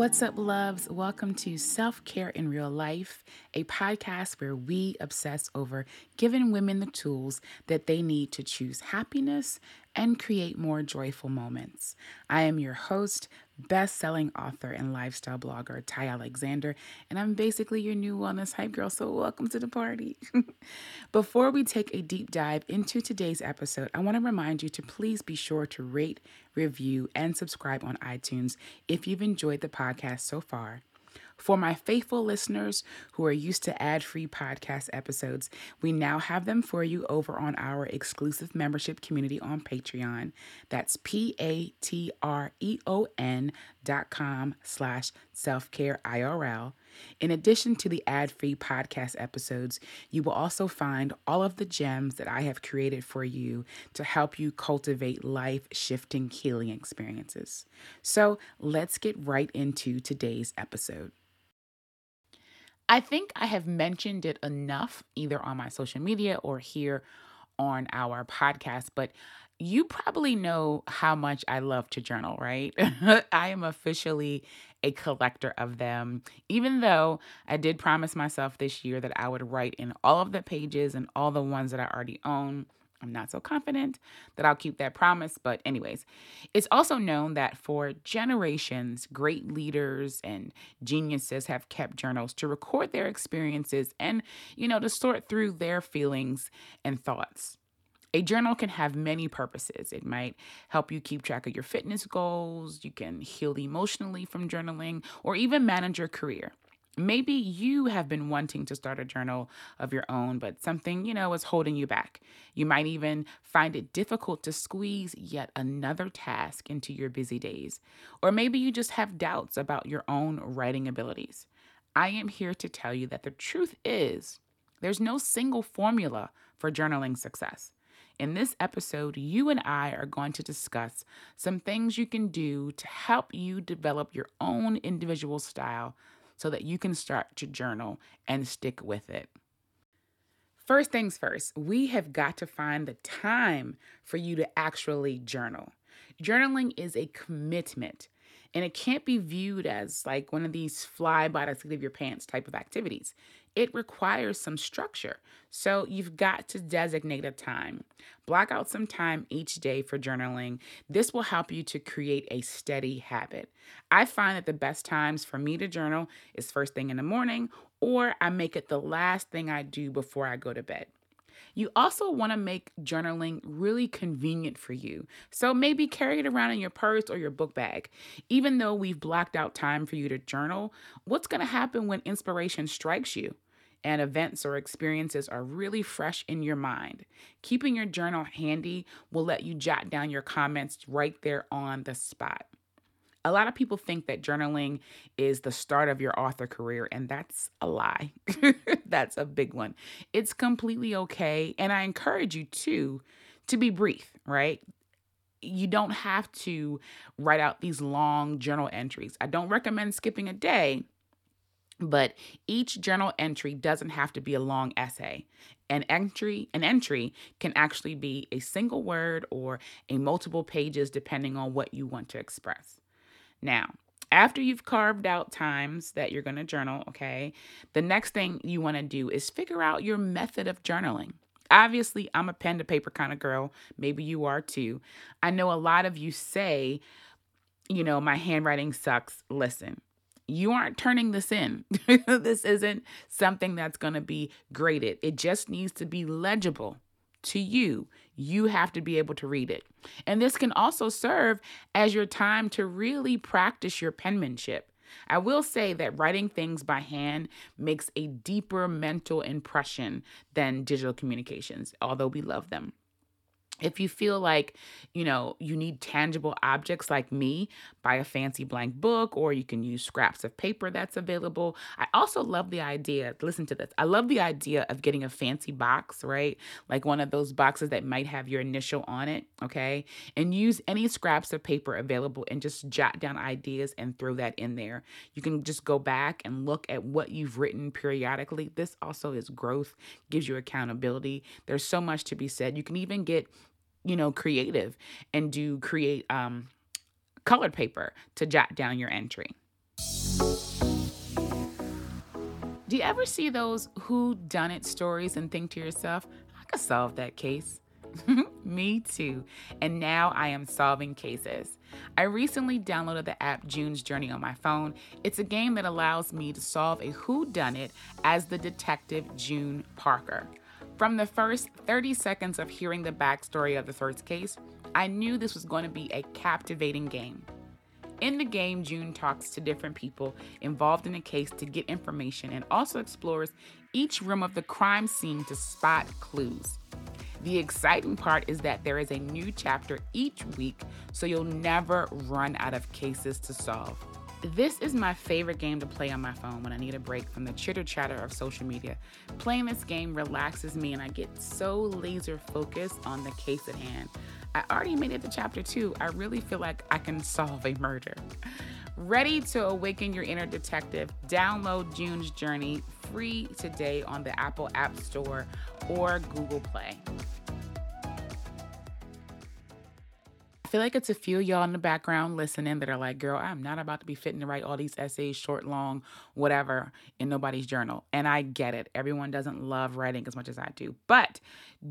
What's up, loves? Welcome to Self Care in Real Life, a podcast where we obsess over giving women the tools that they need to choose happiness and create more joyful moments. I am your host, best selling author and lifestyle blogger, Ty Alexander, and I'm basically your new wellness hype girl, so welcome to the party. Before we take a deep dive into today's episode, I want to remind you to please be sure to rate, review, and subscribe on iTunes if you've enjoyed the podcast so far. For my faithful listeners who are used to ad free podcast episodes, we now have them for you over on our exclusive membership community on Patreon. That's P A T R E O N dot com slash self care IRL. In addition to the ad free podcast episodes, you will also find all of the gems that I have created for you to help you cultivate life shifting healing experiences. So let's get right into today's episode. I think I have mentioned it enough, either on my social media or here on our podcast, but you probably know how much I love to journal, right? I am officially a collector of them, even though I did promise myself this year that I would write in all of the pages and all the ones that I already own. I'm not so confident that I'll keep that promise, but, anyways, it's also known that for generations, great leaders and geniuses have kept journals to record their experiences and, you know, to sort through their feelings and thoughts. A journal can have many purposes. It might help you keep track of your fitness goals, you can heal emotionally from journaling, or even manage your career. Maybe you have been wanting to start a journal of your own, but something, you know, is holding you back. You might even find it difficult to squeeze yet another task into your busy days. Or maybe you just have doubts about your own writing abilities. I am here to tell you that the truth is there's no single formula for journaling success. In this episode, you and I are going to discuss some things you can do to help you develop your own individual style so that you can start to journal and stick with it. First things first, we have got to find the time for you to actually journal. Journaling is a commitment and it can't be viewed as like one of these fly by the seat of your pants type of activities it requires some structure. So you've got to designate a time. Block out some time each day for journaling. This will help you to create a steady habit. I find that the best times for me to journal is first thing in the morning, or I make it the last thing I do before I go to bed. You also want to make journaling really convenient for you. So maybe carry it around in your purse or your book bag. Even though we've blocked out time for you to journal, what's going to happen when inspiration strikes you? and events or experiences are really fresh in your mind. Keeping your journal handy will let you jot down your comments right there on the spot. A lot of people think that journaling is the start of your author career, and that's a lie. that's a big one. It's completely okay. And I encourage you to to be brief, right? You don't have to write out these long journal entries. I don't recommend skipping a day, but each journal entry doesn't have to be a long essay. An entry, an entry can actually be a single word or a multiple pages depending on what you want to express. Now, after you've carved out times that you're going to journal, okay, the next thing you want to do is figure out your method of journaling. Obviously, I'm a pen to paper kind of girl. Maybe you are too. I know a lot of you say, you know, my handwriting sucks. Listen, you aren't turning this in. this isn't something that's going to be graded. It just needs to be legible to you. You have to be able to read it. And this can also serve as your time to really practice your penmanship. I will say that writing things by hand makes a deeper mental impression than digital communications, although we love them if you feel like you know you need tangible objects like me buy a fancy blank book or you can use scraps of paper that's available. I also love the idea listen to this i love the idea of getting a fancy box right? Like one of those boxes that might have your initial on it okay? And use any scraps of paper available and just jot down ideas and throw that in there. You can just go back and look at what you've written periodically. This also is growth gives you accountability. There's so much to be said. You can even get you know, creative and do create um, colored paper to jot down your entry. Do you ever see those who done it stories and think to yourself, I could solve that case? Me too. And now I am solving cases. I recently downloaded the app June's Journey on my phone. It's a game that allows me to solve a who done it as the detective June Parker. From the first 30 seconds of hearing the backstory of the first case, I knew this was going to be a captivating game. In the game, June talks to different people involved in the case to get information and also explores each room of the crime scene to spot clues. The exciting part is that there is a new chapter each week, so you'll never run out of cases to solve. This is my favorite game to play on my phone when I need a break from the chitter chatter of social media. Playing this game relaxes me and I get so laser focused on the case at hand. I already made it to chapter two. I really feel like I can solve a murder. Ready to awaken your inner detective? Download June's Journey free today on the Apple App Store or Google Play. Feel like it's a few y'all in the background listening that are like, girl, I'm not about to be fitting to write all these essays, short, long, whatever, in nobody's journal. And I get it. Everyone doesn't love writing as much as I do. But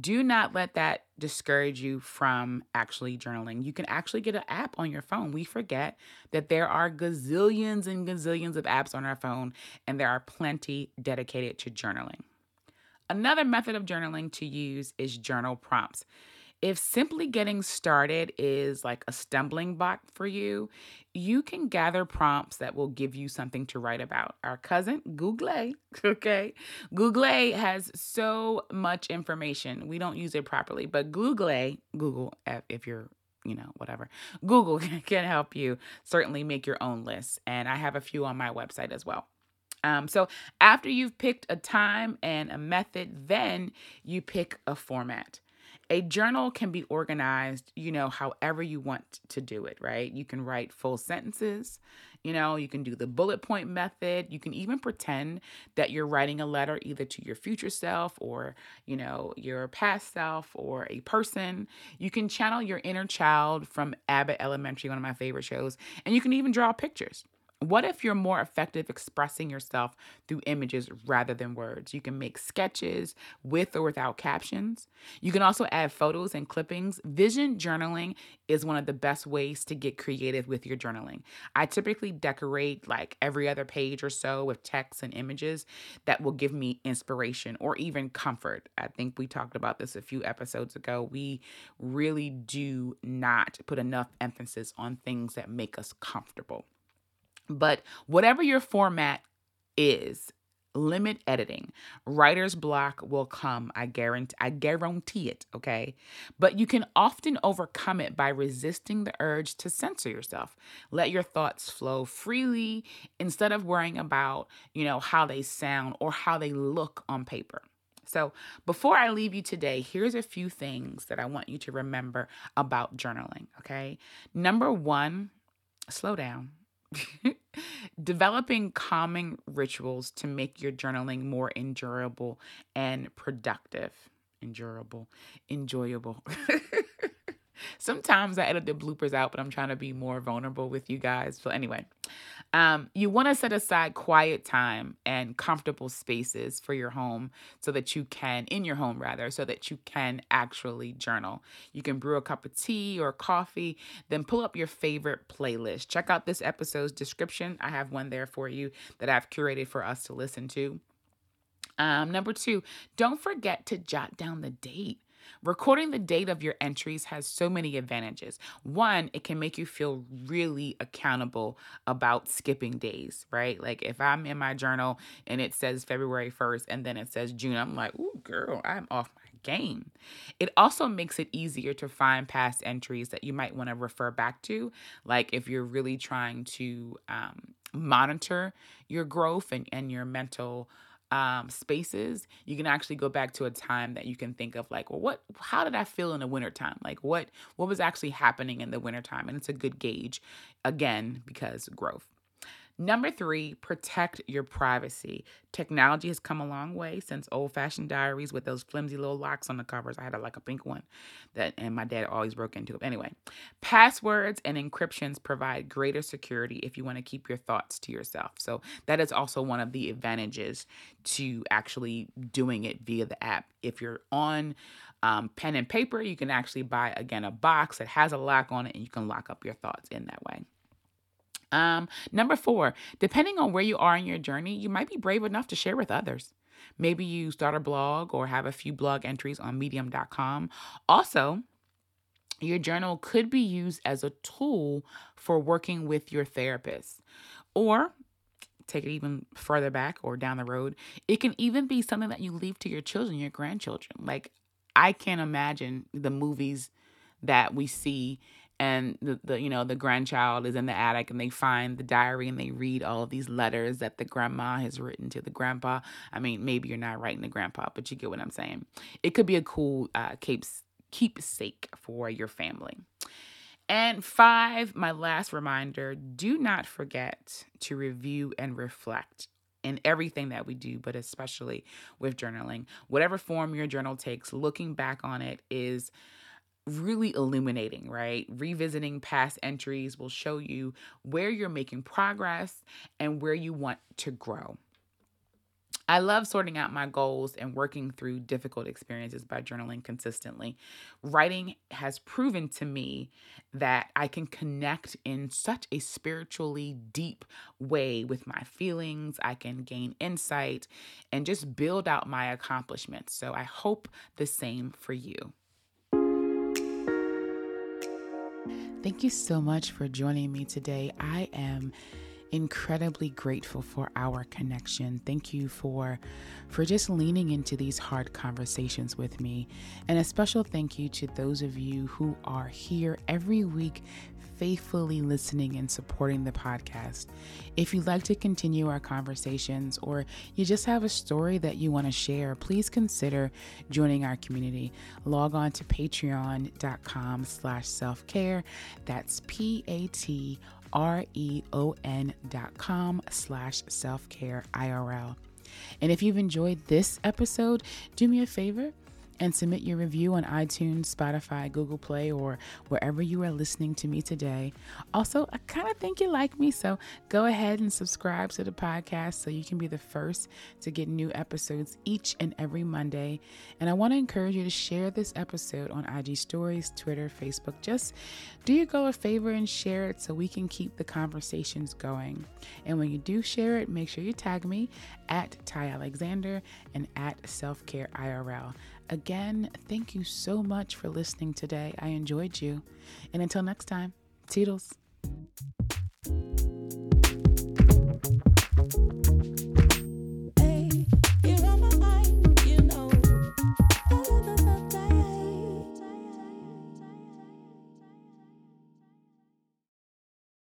do not let that discourage you from actually journaling. You can actually get an app on your phone. We forget that there are gazillions and gazillions of apps on our phone, and there are plenty dedicated to journaling. Another method of journaling to use is journal prompts. If simply getting started is like a stumbling block for you, you can gather prompts that will give you something to write about. Our cousin, Google, okay? Google has so much information. We don't use it properly, but Google, Google, if you're you know, whatever. Google can help you certainly make your own list. And I have a few on my website as well. Um, so after you've picked a time and a method, then you pick a format a journal can be organized, you know, however you want to do it, right? You can write full sentences, you know, you can do the bullet point method. You can even pretend that you're writing a letter either to your future self or, you know, your past self or a person. You can channel your inner child from Abbott Elementary, one of my favorite shows, and you can even draw pictures. What if you're more effective expressing yourself through images rather than words? You can make sketches with or without captions. You can also add photos and clippings. Vision journaling is one of the best ways to get creative with your journaling. I typically decorate like every other page or so with text and images that will give me inspiration or even comfort. I think we talked about this a few episodes ago. We really do not put enough emphasis on things that make us comfortable. But whatever your format is, limit editing. Writer's block will come. I guarantee I guarantee it, okay? But you can often overcome it by resisting the urge to censor yourself. Let your thoughts flow freely instead of worrying about, you know, how they sound or how they look on paper. So, before I leave you today, here's a few things that I want you to remember about journaling, okay? Number 1, slow down. Developing calming rituals to make your journaling more endurable and productive. Endurable, enjoyable. Sometimes I edit the bloopers out, but I'm trying to be more vulnerable with you guys. So, anyway, um, you want to set aside quiet time and comfortable spaces for your home so that you can, in your home rather, so that you can actually journal. You can brew a cup of tea or coffee, then pull up your favorite playlist. Check out this episode's description. I have one there for you that I've curated for us to listen to. Um, number two, don't forget to jot down the date. Recording the date of your entries has so many advantages. One, it can make you feel really accountable about skipping days, right? Like if I'm in my journal and it says February 1st and then it says June, I'm like, ooh, girl, I'm off my game. It also makes it easier to find past entries that you might want to refer back to. Like if you're really trying to um, monitor your growth and, and your mental um, spaces, you can actually go back to a time that you can think of like, well, what, how did I feel in the wintertime? Like what, what was actually happening in the wintertime? And it's a good gauge again, because growth. Number three, protect your privacy. Technology has come a long way since old fashioned diaries with those flimsy little locks on the covers. I had a, like a pink one that, and my dad always broke into it. Anyway, passwords and encryptions provide greater security if you want to keep your thoughts to yourself. So that is also one of the advantages to actually doing it via the app. If you're on um, pen and paper, you can actually buy again a box that has a lock on it and you can lock up your thoughts in that way. Um, number four, depending on where you are in your journey, you might be brave enough to share with others. Maybe you start a blog or have a few blog entries on medium.com. Also, your journal could be used as a tool for working with your therapist. Or take it even further back or down the road, it can even be something that you leave to your children, your grandchildren. Like, I can't imagine the movies that we see and the, the you know the grandchild is in the attic and they find the diary and they read all of these letters that the grandma has written to the grandpa. I mean maybe you're not writing to grandpa but you get what i'm saying. It could be a cool uh, keeps keepsake for your family. And five my last reminder do not forget to review and reflect in everything that we do, but especially with journaling. Whatever form your journal takes, looking back on it is really illuminating, right? Revisiting past entries will show you where you're making progress and where you want to grow. I love sorting out my goals and working through difficult experiences by journaling consistently. Writing has proven to me that I can connect in such a spiritually deep way with my feelings. I can gain insight and just build out my accomplishments. So I hope the same for you. Thank you so much for joining me today. I am incredibly grateful for our connection. Thank you for for just leaning into these hard conversations with me. And a special thank you to those of you who are here every week faithfully listening and supporting the podcast. If you'd like to continue our conversations or you just have a story that you want to share, please consider joining our community. Log on to patreon.com slash self-care. That's P-A-T R-E-O-N dot com slash self-care IRL. And if you've enjoyed this episode, do me a favor and submit your review on iTunes, Spotify, Google Play, or wherever you are listening to me today. Also, I kind of think you like me, so go ahead and subscribe to the podcast so you can be the first to get new episodes each and every Monday. And I want to encourage you to share this episode on IG Stories, Twitter, Facebook. Just do your girl a favor and share it so we can keep the conversations going. And when you do share it, make sure you tag me at Ty Alexander and at Self Care IRL. Again, thank you so much for listening today. I enjoyed you. And until next time, Toodles.